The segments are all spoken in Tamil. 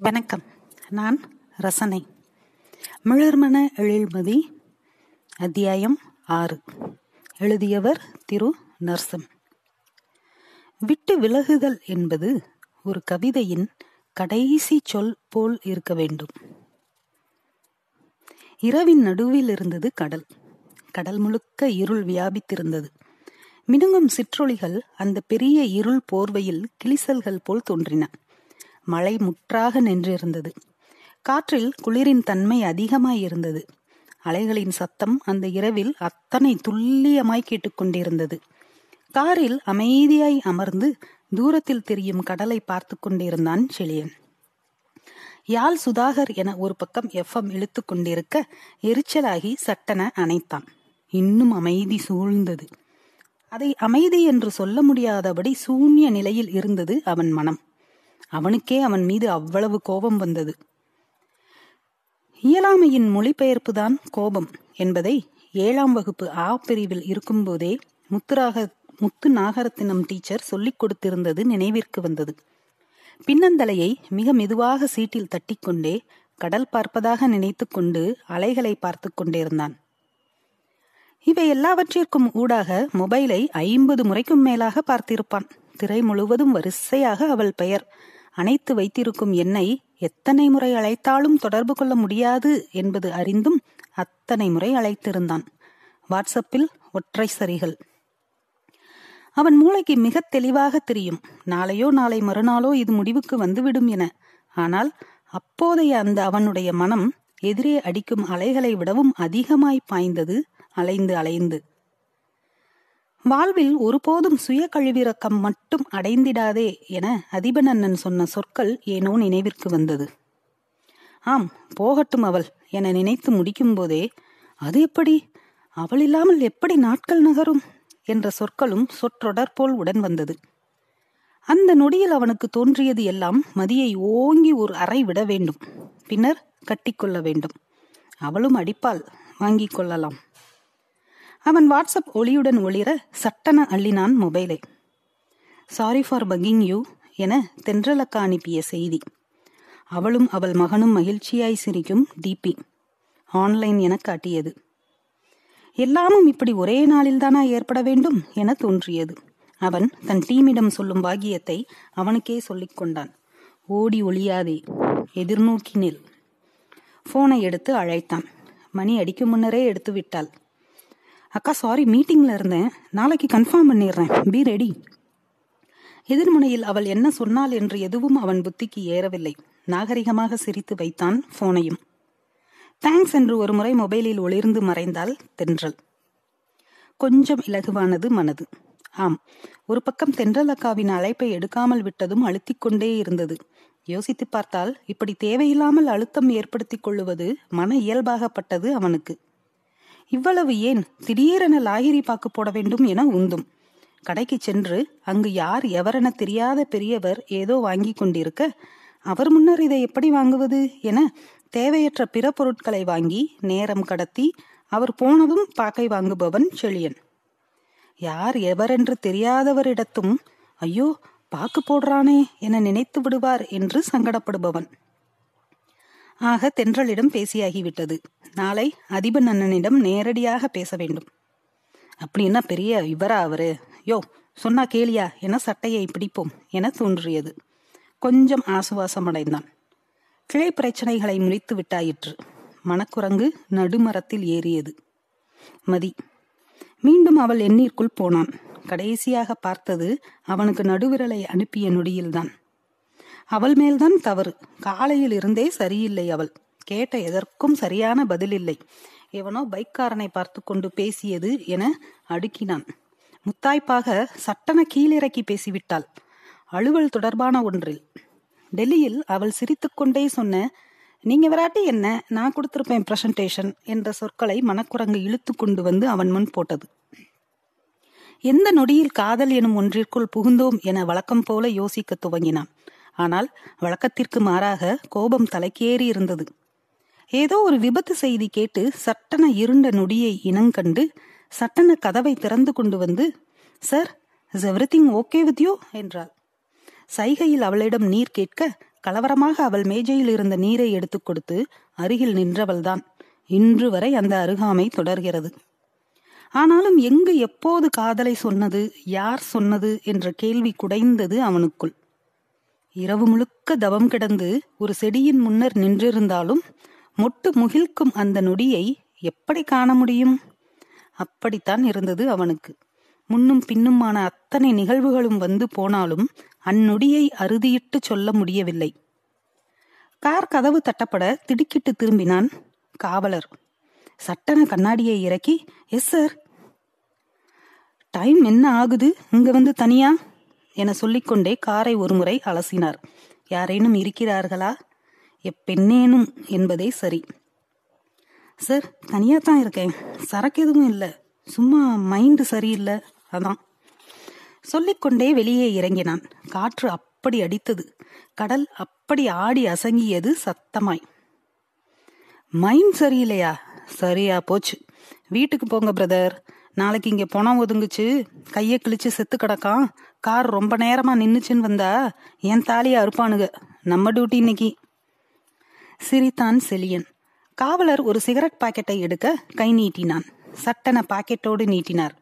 வணக்கம். நான் ரசனை. மிளர்மன எழில்மதி அத்தியாயம் ஆறு. எழுதியவர் திரு நர்சம். விட்டு விலகுதல் என்பது ஒரு கவிதையின் கடைசி சொல் போல் இருக்க வேண்டும். இரவின் நடுவில் இருந்தது கடல். கடல் முழுக்க இருள் வியாபித்திருந்தது. மினுங்கும் சிற்றொளிகள் அந்த பெரிய இருள் போர்வையில் கிளிசல்கள் போல் தோன்றின. மழை முற்றாக நின்றிருந்தது. காற்றில் குளிரின் தன்மை அதிகமாயிருந்தது அலைகளின் சத்தம் அந்த இரவில் அத்தனை துல்லியமாய் கேட்டுக்கொண்டிருந்தது. காரில் அமைதியாய் அமர்ந்து தூரத்தில் தெரியும் கடலை பார்த்து கொண்டிருந்தான் செழியன். யாழ் சுதாகர் என ஒரு பக்கம் எஃப்எம் இழுத்து கொண்டிருக்க எரிச்சலாகி சட்டென அணைத்தான். இன்னும் அமைதி சூழ்ந்தது. அதை அமைதி என்று சொல்ல முடியாதபடி சூன்ய நிலையில் இருந்தது அவன் மனம். அவனுக்கே அவன் மீது அவ்வளவு கோபம் வந்தது. இயலாமையின் மொழிபெயர்ப்புதான் கோபம் என்பதை ஏழாம் வகுப்பு ஆ பிரிவில் இருக்கும்போதே முத்துராக முத்து நாகரத்தினம் டீச்சர் சொல்லிக் கொடுத்திருந்தது நினைவிற்கு வந்தது. பின்னந்தலையை மிக மெதுவாக சீட்டில் தட்டிக்கொண்டே கடல் பார்ப்பதாக நினைத்து கொண்டு அலைகளை பார்த்து கொண்டிருந்தான் இவை எல்லாவற்றிற்கும் ஊடாக மொபைலை ஐம்பது முறைக்கும் மேலாக பார்த்திருப்பான். திரை முழுவதும் வரிசையாக அவள் பெயர். அணைத்து வைத்திருக்கும் என்னை எத்தனை முறை அழைத்தாலும் தொடர்பு கொள்ள முடியாது என்பது அறிந்தும் அத்தனை முறை அழைத்திருந்தான். வாட்ஸ்அப்பில் ஒற்றை சரிகள். அவன் மூளைக்கு மிக தெளிவாக தெரியும். நாளையோ நாளை மறுநாளோ இது முடிவுக்கு வந்துவிடும் என. ஆனால் அப்போதைய அந்த அவனுடைய மனம் எதிரே அடிக்கும் அலைகளை விடவும் அதிகமாய் பாய்ந்தது அலைந்து அலைந்து. வாழ்வில் ஒருபோதும் சுய கழிவிறக்கம் மட்டும் அடைந்திடாதே என அதிபனண்ணன் சொன்ன சொற்கள் ஏனோ நினைவிற்கு வந்தது. ஆம் போகட்டும் அவள் என நினைத்து முடிக்கும் போதே அது எப்படி? அவள் இல்லாமல் எப்படி நாட்கள் நகரும்? என்ற சொற்களும் சொற்றொடர் போல் உடன் வந்தது. அந்த நொடியில் அவனுக்கு தோன்றியது எல்லாம் மதியை ஓங்கி ஒரு அறை விட வேண்டும். பின்னர் கட்டிக்கொள்ள வேண்டும். அவளும் அடிப்பாள் வாங்கிக் கொள்ளலாம். அவன் வாட்ஸ்அப் ஒளியுடன் ஒளிர சட்டன அள்ளினான் மொபைலை. சாரி ஃபார் பகிங் யூ என தென்றலக்கா அனுப்பிய செய்தி. அவளும் அவள் மகனும் மகிழ்ச்சியாய் சிரிக்கும் டிபி. ஆன்லைன் என காட்டியது. எல்லாமும் இப்படி ஒரே நாளில்தானா ஏற்பட வேண்டும் என தோன்றியது. அவன் தன் டீமிடம் சொல்லும் பாக்கியத்தை அவனுக்கே சொல்லிக் கொண்டான். ஓடி ஒளியாதே எதிர்நோக்கி நில் போனை எடுத்து அழைத்தான். மணி அடிக்கும் முன்னரே எடுத்து விட்டாள் அக்கா சாரி மீட்டிங்ல இருந்தேன். நாளைக்கு கன்ஃபார்ம் பண்ணிடுறேன். பி ரெடி எதிர்முனையில் அவள் என்ன சொன்னாள் என்று எதுவும் அவன் புத்திக்கு ஏறவில்லை. நாகரிகமாக சிரித்து வைத்தான் போனையும் தேங்க்ஸ் என்று ஒரு முறை மொபைலில் ஒளிர்ந்து மறைந்தால் தென்றல். கொஞ்சம் இலகுவானது மனது. ஆம் ஒரு பக்கம் தென்றல் அக்காவின் அழைப்பை எடுக்காமல் விட்டதும் அழுத்திக் கொண்டே இருந்தது. யோசித்து பார்த்தால் இப்படி தேவையில்லாமல் அழுத்தம் ஏற்படுத்திக் கொள்ளுவது மன இயல்பாகப்பட்டது அவனுக்கு. இவ்வளவு ஏன் திடீரென லாகிரி பாக்கு போட வேண்டும் என உந்தும். கடைக்கு சென்று அங்கு யார் எவரென தெரியாத பெரியவர் ஏதோ வாங்கி கொண்டிருக்க அவர் முன்னர் இதை எப்படி வாங்குவது என தேவையற்ற பிற பொருட்களை வாங்கி நேரம் கடத்தி அவர் போனதும் பாக்கை வாங்குபவன் செழியன். யார் எவரென்று தெரியாதவரிடத்தும் ஐயோ பாக்கு போடுறானே என நினைத்து விடுவார் என்று சங்கடப்படுபவன். ஆக தென்றலிடம் பேசியாகிவிட்டது. நாளை அதிபன் அண்ணனிடம் நேரடியாக பேச வேண்டும். அப்படின்னா பெரிய இவரா அவரு? யோ சொன்னா கேளியா? என சட்டையை பிடிப்போம் என தோன்றியது. கொஞ்சம் ஆசுவாசம் அடைந்தான் கிளை பிரச்சனைகளை முறித்து விட்டாயிற்று. மணக்குரங்கு நடுமரத்தில் ஏறியது. மதி மீண்டும் அவள் எண்ணிற்குள் போனான். கடைசியாக பார்த்தது அவனுக்கு நடுவிரலை அனுப்பிய நொடியில்தான். அவள் மேல்தான் தவறு. காலையில் இருந்தே சரியில்லை அவள். கேட்ட எதற்கும் சரியான பதில் இல்லை எவனோ பைக்காரனை பார்த்து கொண்டு பேசியது என அடுக்கினான். முத்தாய்ப்பாக சட்டன கீழிறக்கி பேசிவிட்டாள். அலுவல் தொடர்பான ஒன்றில். டெல்லியில் அவள் சிரித்துக்கொண்டே சொன்ன நீங்க விராட்டி என்ன? நான் கொடுத்திருப்பேன் பிரசன்டேஷன் என்ற சொற்களை மனக்குரங்கு இழுத்து கொண்டு வந்து அவன் முன் போட்டது. எந்த நொடியில் காதல் எனும் ஒன்றிற்குள் புகுந்தோம் என வழக்கம் போல யோசிக்க துவங்கினான். ஆனால் வழக்கத்திற்கு மாறாக கோபம் தலைக்கேறி இருந்தது. ஏதோ ஒரு விபத்து செய்தி கேட்டு சட்டன இருண்ட நொடியை இனங்கண்டு சட்டன கதவை திறந்து கொண்டு வந்து sir is everything okay with you? என்றாள். சைகையில் அவளிடம் நீர் கேட்க கலவரமாக அவள் மேஜையில் இருந்த நீரை எடுத்துக் கொடுத்து அருகில் நின்றவள்தான். இன்று வரை அந்த அருகாமை தொடர்கிறது. ஆனாலும் எங்கு எப்போது காதலை சொன்னது யார் சொன்னது என்ற கேள்வி குடைந்தது அவனுக்குள். இரவு முழுக்க தவம் கிடந்து ஒரு செடியின் முன்னர் நின்றிருந்தாலும் மொட்டு முகிழ்க்கும் அந்த நொடியை எப்படி காண முடியும்? அப்படித்தான் இருந்தது அவனுக்கு. முன்னும் பின்னுமான அத்தனை நிகழ்வுகளும் வந்து போனாலும் அந்நொடியை அறுதியிட்டு சொல்ல முடியவில்லை. கார் கதவு தட்டப்பட திடுக்கிட்டு திரும்பினான் காவலர். சட்டன கண்ணாடியை இறக்கி எஸ் சார். டைம் என்ன ஆகுது? இங்க வந்து தனியா? என சொல்லிக்கொண்டே காரை ஒருமுறை அலசினார். யாரேனும் இருக்கிறார்களா? எப்பெண்ணேனும் என்பதே சரி. சார் தனியா தான் இருக்கேன். சரக்கு எதுவும் இல்லை. சும்மா மைண்டு சரியில்லை. அதான். சொல்லிக்கொண்டே வெளியே இறங்கினான். காற்று அப்படி அடித்தது. கடல் அப்படி ஆடி அசங்கியது சத்தமாய். மைண்ட் சரியில்லையா? சரியா போச்சு. வீட்டுக்கு போங்க பிரதர். நாளைக்கு இங்க பணம் ஒதுங்குச்சு. கைய கிழிச்சு செத்து கிடக்கான் கார் ரொம்ப நேரமா நின்னுச்சுன்னு வந்தா என் தாலிய அறுப்பானுங்க. நம்ம டியூட்டி இன்னைக்கு. சிரித்தான் செலியன். காவலர் ஒரு சிகரெட் பாக்கெட்டை எடுக்க கை நீட்டினான். சட்டன பாக்கெட்டோடு நீட்டினார்.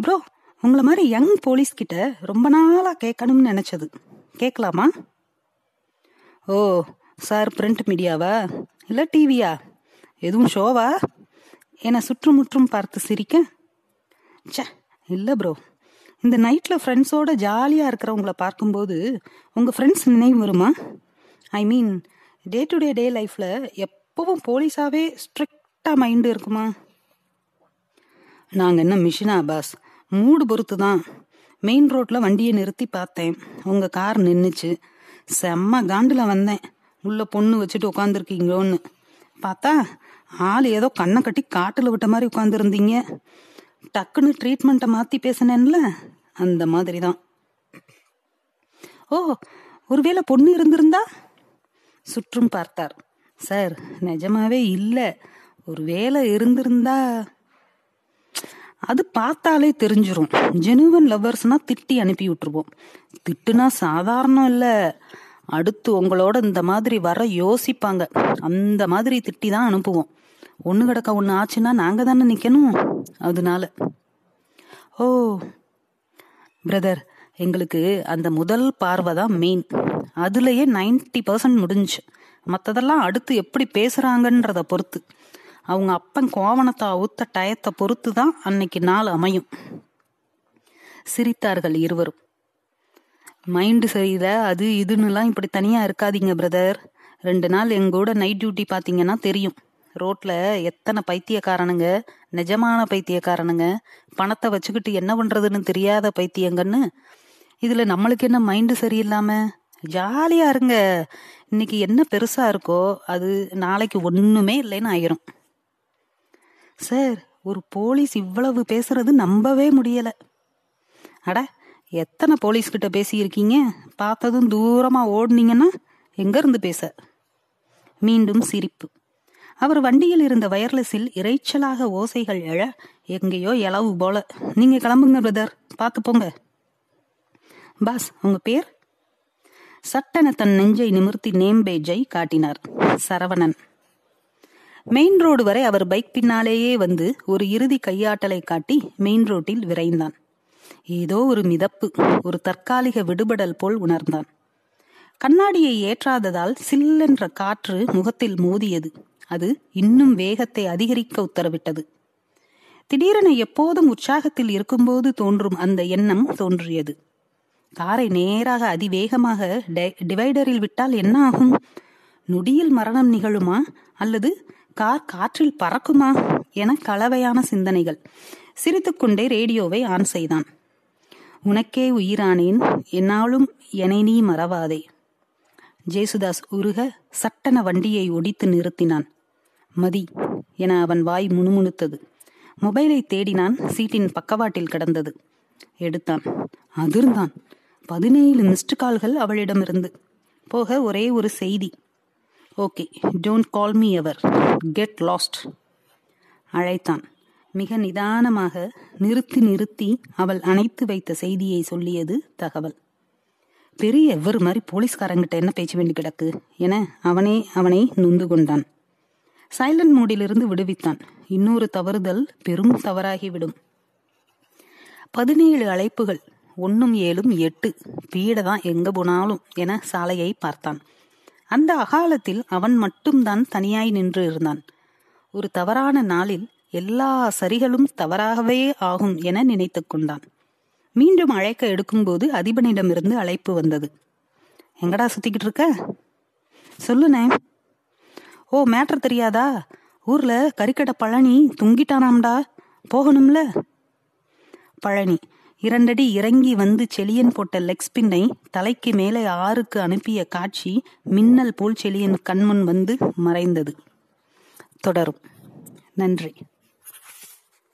ப்ரோ உங்களை மாதிரி யங் போலீஸ் கிட்ட ரொம்ப நாளா கேட்கணும்னு நினைச்சது. கேட்கலாமா? ஓ சார் பிரிண்ட் மீடியாவா? இல்ல டிவியா எதுவும் ஷோவா என்னை சுற்றுமுற்றும் பார்த்து சிரிக்க ச்சே இல்ல ப்ரோ இந்த நைட்ல ஃப்ரெண்ட்ஸோட ஜாலியா இருக்கிறவங்கள பார்க்கும்போது உங்க ஃப்ரெண்ட்ஸ் நினைவு வருமா? ஐ மீன் டே டு டே டே லைஃப்ல எப்பவும் போலீஸாவே ஸ்ட்ரிக்டா மைண்டு இருக்குமா? நாங்க என்ன மிஷினா பாஸ் மூடு பொறுத்து தான். மெயின் ரோட்ல வண்டியை நிறுத்தி பார்த்தேன். உங்க கார் நின்றுச்சு செம்ம காண்டில் வந்தேன். உள்ள பொண்ணு வச்சுட்டு உட்காந்துருக்கீங்களோன்னு பார்த்தா ஆள் ஏதோ கண்ணை கட்டி காட்டில் விட்ட மாதிரி உட்காந்துருந்தீங்க டக்குன்னு ட்ரீட்மெண்ட்டை மாத்தி பேசினேன்ல? அந்த மாதிரி தான் ஓ ஒருவேளை பொண்ணு இருந்திருந்தா? சுற்றும் பார்த்தார். சார் நிஜமாவே இல்ல. ஒருவேளை இருந்திருந்தா? அது பார்த்தாலே தெரிஞ்சிரும். ஜெனுவன் லவ்வர்ஸ்னா திட்டி அனுப்பி விட்டுருவோம். திட்டுனா சாதாரணம் இல்ல. அடுத்து உங்களோட இந்த மாதிரி வர யோசிப்பாங்க. அந்த மாதிரி திட்டி தான் அனுப்புவோம். ஒண்ணு கிடக்க ஒண்ணு ஆச்சுன்னா நாங்க தானே நிக்கணும். அதனால. ஓ பிரதர் எங்களுக்கு அந்த முதல் பார்வை தான் மெயின் அதுலயே நைன்டி பர்சன்ட் முடிஞ்சு. மத்ததெல்லாம் அடுத்து எப்படி பேசுறாங்கன்றத பொறுத்து. அவங்க அப்பன் கோவணத்தை அவுத்த டயத்தை பொறுத்து தான் அன்னைக்கு நாள் அமையும். சிரித்தார்கள் இருவரும். மைண்டு சரியில்லை அது இதுன்னுலாம் இப்படி தனியா இருக்காதீங்க பிரதர் ரெண்டு நாள் எங்கூட நைட் டியூட்டி பாத்தீங்கன்னா தெரியும். ரோட்ல எத்தனை பைத்தியக்காரனுங்க? நிஜமான பைத்தியக்காரனுங்க. பணத்தை வச்சுக்கிட்டு என்ன பண்றதுன்னு தெரியாத பைத்தியங்கன்னு. இதுல நம்மளுக்கு என்ன மைண்டு சரியில்லாம? ஜாலியா இருங்க. இன்னைக்கு என்ன பெருசா இருக்கோ அது நாளைக்கு ஒண்ணுமே இல்லைன்னு ஆயிரும். சார் ஒரு போலீஸ் இவ்வளவு பேசுறது நம்பவே முடியல. அட எத்தனை போலீஸ் கிட்ட பேசியிருக்கீங்க? பார்த்ததும் தூரமா ஓடுனீங்கன்னா எங்க இருந்து பேச? மீண்டும் சிரிப்பு. அவர் வண்டியில் இருந்த வயர்லெஸில் இறைச்சலாக ஓசைகள் எழ எங்கேயோ எலவு போல. நீங்க கிளம்புங்க பிரதர். பார்க்க போங்க. பாஸ் உங்க பேர்? சட்டென தன் நெஞ்சை நிமிர்த்தி நேம் பேஜை காட்டினார். சரவணன். மெயின் ரோடு வரை அவர் பைக் பின்னாலேயே வந்து ஒரு இறுதி கையாட்டலை காட்டி மெயின் ரோட்டில் விரைந்தான். ஏதோ ஒரு மிதப்பு ஒரு தற்காலிக விடுபடல் போல் உணர்ந்தான். கண்ணாடியை ஏற்றாததால் சில்லென்ற காற்று முகத்தில் மோதியது. அது இன்னும் வேகத்தை அதிகரிக்க உத்தரவிட்டது. திடீரென எப்போதும் உற்சாகத்தில் இருக்கும்போது தோன்றும் அந்த எண்ணம் தோன்றியது. காரை நேராக அதிவேகமாக டிவைடரில் விட்டால் என்ன ஆகும்? நொடியில் மரணம் நிகழுமா? அல்லது கார் காற்றில் பறக்குமா? என கலவையான சிந்தனைகள். சிரித்துக்கொண்டே ரேடியோவை ஆன் செய்தான். உனக்கே உயிரானேன் என்னாலும் என நீ மறவாதே. ஜேசுதாஸ் உருக சட்டன வண்டியை ஒடித்து நிறுத்தினான். மதி என அவன் வாய் முணுமுணுத்தது. மொபைலை தேடினான் சீட்டின் பக்கவாட்டில் கிடந்தது. எடுத்தான். அதிர்ந்தான். பதினேழு மிஸ்டு கால்கள் அவளிடமிருந்து. போக ஒரே ஒரு செய்தி. Okay don't call me ever. Get lost. அழைத்தான். மிக நிதானமாக நிறுத்தி நிறுத்தி அவள் அணைத்து வைத்த செய்தியை சொல்லியது தகவல். பெரிய எவ்வறு மாதிரி போலீஸ்காரங்கிட்ட என்ன பேச்சு வேண்டி கிடக்கு? என அவனே அவனை நொந்து கொண்டான். சைலண்ட் மூடிலிருந்து விடுவித்தான். இன்னொரு தவறுதல் பெரும் தவறாகிவிடும். பதினேழு அழைப்புகள் ஒன்னும் ஏழும் எட்டு. பீட தான் எங்க போனாலும் என சாலையை பார்த்தான். அந்த அகாலத்தில் அவன் மட்டும்தான் தனியாய் நின்று இருந்தான். ஒரு தவறான நாளில் எல்லா சரிகளும் தவறாகவே ஆகும் என நினைத்து கொண்டான். மீண்டும் அழைக்க எடுக்கும்போது அதிபனிடமிருந்து அழைப்பு வந்தது. எங்கடா சுத்திக்கிட்டு இருக்க? சொல்லுனேன் ஓ மேட்ரு தெரியாதா? ஊர்ல கறிக்கடை பழனி துங்கிட்டானாம்டா. போகணும்ல. பழனி இரண்டடி இறங்கி வந்து செளியன் போட்ட லெக் ஸ்பின்னை தலைக்கு மேலே ஆறுக்கு அனுப்பிய காட்சி மின்னல் போல் செளியன் கண்முன் வந்து மறைந்தது. தொடரும். நன்றி.